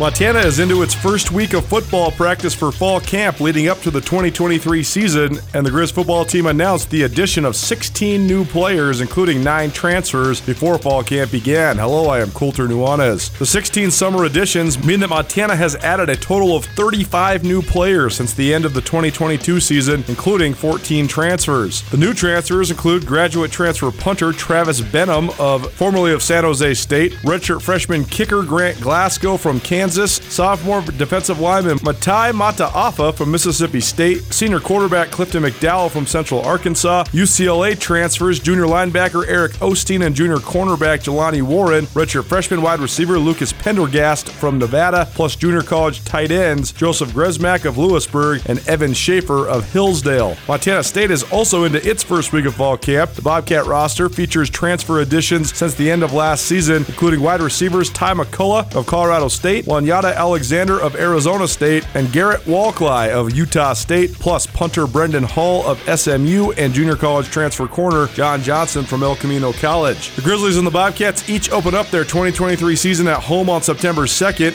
Montana is into its first week of football practice for fall camp leading up to the 2023 season, and the Griz football team announced the addition of 16 new players, including nine transfers, before fall camp began. Hello, I am Colter Nuanez. The 16 summer additions mean that Montana has added a total of 35 new players since the end of the 2022 season, including 14 transfers. The new transfers include graduate transfer punter Travis Benham of formerly of San Jose State, redshirt freshman kicker Grant Glasgow from Kansas Kansas, sophomore defensive lineman Matai Mataafa from Mississippi State, senior quarterback Clifton McDowell from Central Arkansas, UCLA transfers junior linebacker Eric Osteen and junior cornerback Jelani Warren, redshirt freshman wide receiver Lucas Pendergast from Nevada, plus junior college tight ends Joseph Gresmack of Lewisburg and Evan Schaefer of Hillsdale. Montana State is also into its first week of fall camp. The Bobcat roster features transfer additions since the end of last season, including wide receivers Ty McCullough of Colorado State, Lonyatta Alexander of Arizona State, and Garrett Walkley of Utah State, plus punter Brendan Hall of SMU and junior college transfer corner John Johnson from El Camino College. The Grizzlies and the Bobcats each open up their 2023 season at home on September 2nd.